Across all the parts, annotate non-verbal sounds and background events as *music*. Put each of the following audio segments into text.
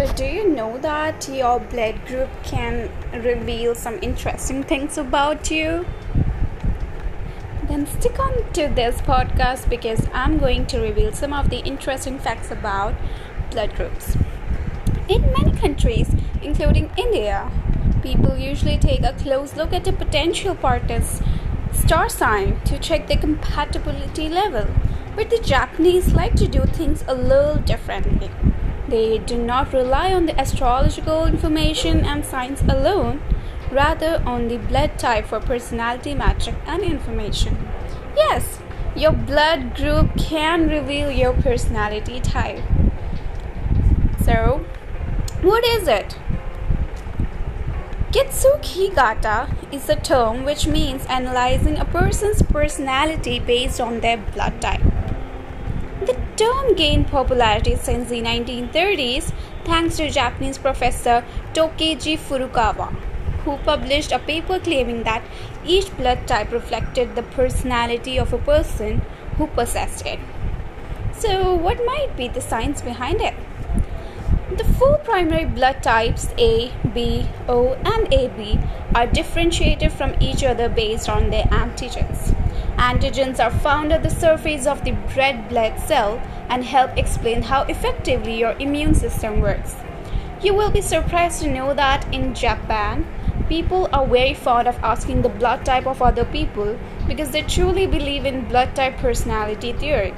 So, do you know that your blood group can reveal some interesting things about you? Then stick on to this podcast because I'm going to reveal some of the interesting facts about blood groups. In many countries, including India, people usually take a close look at a potential partner's star sign to check their compatibility level. But the Japanese like to do things a little differently. They do not rely on the astrological information and signs alone, rather, on the blood type for personality matching and information. Yes, your blood group can reveal your personality type. So, what is it? Gata is a term which means analyzing a person's personality based on their blood type. The term gained popularity since the 1930s thanks to Japanese professor Takeji Furukawa, who published a paper claiming that each blood type reflected the personality of a person who possessed it. So, what might be the science behind it? The four primary blood types A, B, O, and AB are differentiated from each other based on their antigens. Antigens are found at the surface of the red blood cell and help explain how effectively your immune system works. You will be surprised to know that in Japan, people are very fond of asking the blood type of other people because they truly believe in blood type personality theory.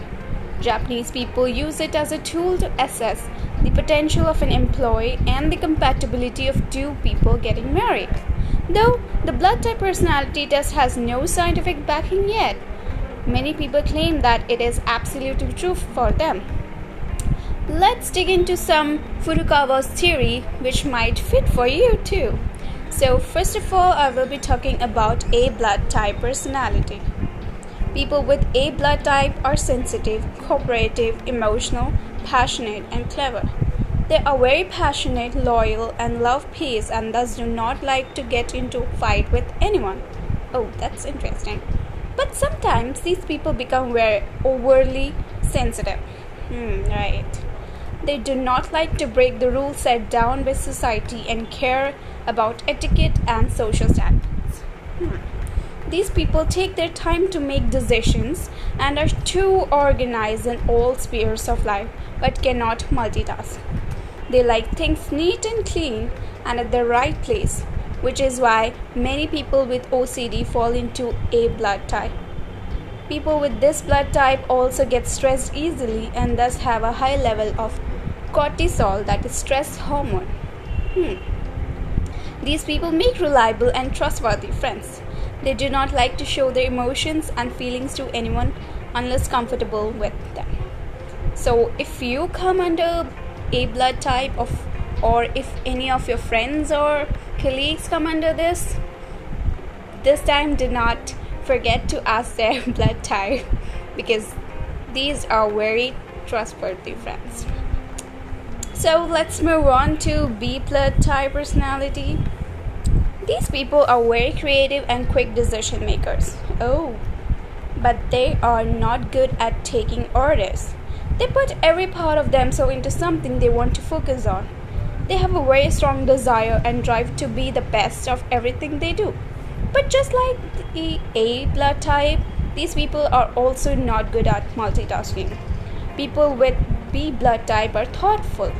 Japanese people use it as a tool to assess the potential of an employee and the compatibility of two people getting married. Though the blood type personality test has no scientific backing yet, many people claim that it is absolutely true for them. Let's dig into some Furukawa's theory, which might fit for you too. So, first of all, I will be talking about A blood type personality. People with A blood type are sensitive, cooperative, emotional, passionate, and clever. They are very passionate, loyal, and love peace, and thus do not like to get into fight with anyone. Oh, that's interesting. But sometimes these people become very overly sensitive. Hmm, right. They do not like to break the rules set down by society and care about etiquette and social standards. Hmm. These people take their time to make decisions and are too organized in all spheres of life but cannot multitask. They like things neat and clean and at the right place, which is why many people with OCD fall into A blood type. People with this blood type also get stressed easily and thus have a high level of cortisol, that is stress hormone. Hmm. These people make reliable and trustworthy friends. They do not like to show their emotions and feelings to anyone unless comfortable with them. So, if you come under a blood type of or if any of your friends or colleagues come under this, this time do not forget to ask *laughs* their blood type because these are very trustworthy friends. So let's move on to B blood type personality. These people are very creative and quick decision makers. Oh, but they are not good at taking orders. They put every part of themselves into something they want to focus on. They have a very strong desire and drive to be the best of everything they do. But just like the A blood type, these people are also not good at multitasking. People with B blood type are thoughtful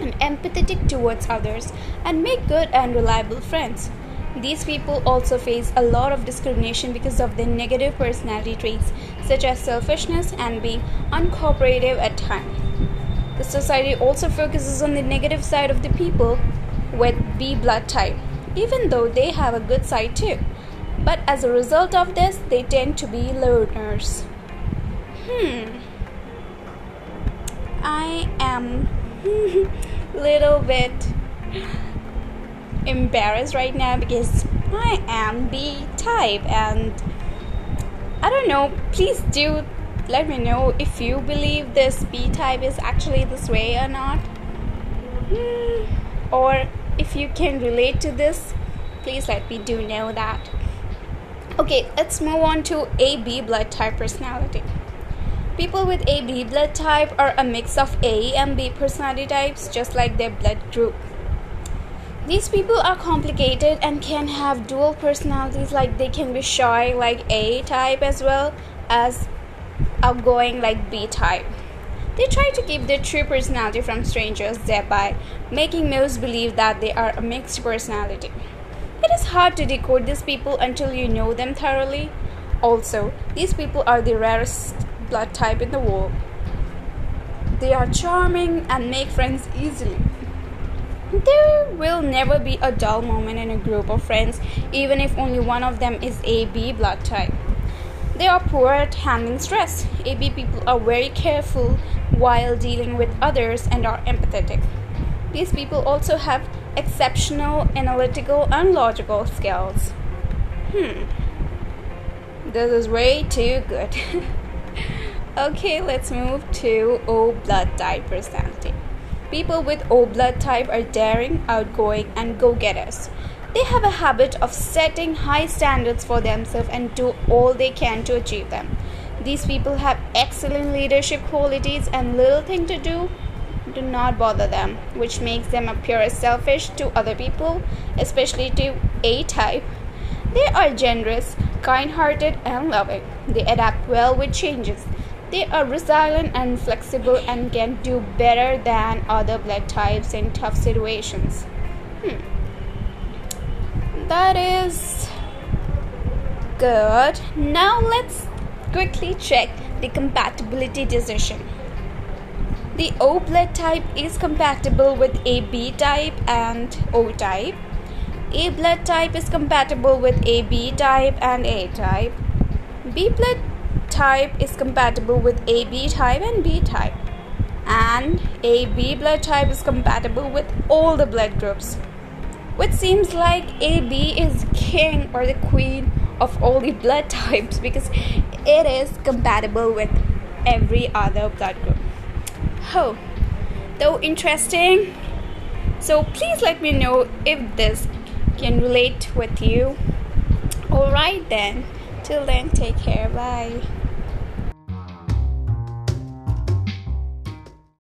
and empathetic towards others and make good and reliable friends. These people also face a lot of discrimination because of their negative personality traits, such as selfishness and being uncooperative at times. The society also focuses on the negative side of the people with B blood type, even though they have a good side too. But as a result of this, they tend to be loners. Hmm. I am *laughs* little bit embarrassed right now because I am B type and I don't know. Please do let me know if you believe this B type is actually this way or not. Hmm. Or if you can relate to this, please let me do know that. Okay, let's move on to AB blood type personality. People with AB blood type are a mix of A and B personality types, just like their blood group. These people are complicated and can have dual personalities, like they can be shy, like A type, as well as outgoing, like B type. They try to keep their true personality from strangers, thereby making most believe that they are a mixed personality. It is hard to decode these people until you know them thoroughly. Also, these people are the rarest blood type in the world. They are charming and make friends easily. There will never be a dull moment in a group of friends, even if only one of them is AB blood type. They are poor at handling stress. AB people are very careful while dealing with others and are empathetic. These people also have exceptional analytical and logical skills. Hmm. This is way too good. *laughs* okay, let's move to O blood type personality. People with O blood type are daring, outgoing, and go getters. They have a habit of setting high standards for themselves and do all they can to achieve them. These people have excellent leadership qualities and little thing to do do not bother them, which makes them appear as selfish to other people, especially to A type. They are generous, kind hearted, and loving. They adapt well with changes. They are resilient and flexible and can do better than other blood types in tough situations. Hmm that is good. Now let's quickly check the compatibility decision. The O blood type is compatible with AB type and O type. A blood type is compatible with AB type and A type. B blood type is compatible with AB type and B type. And AB blood type is compatible with all the blood groups which seems like AB is king or the queen of all the blood *laughs* types because it is compatible with every other blood group. Oh, though interesting. So please let me know if this can relate with you. Alright then. Till then, take care. Bye.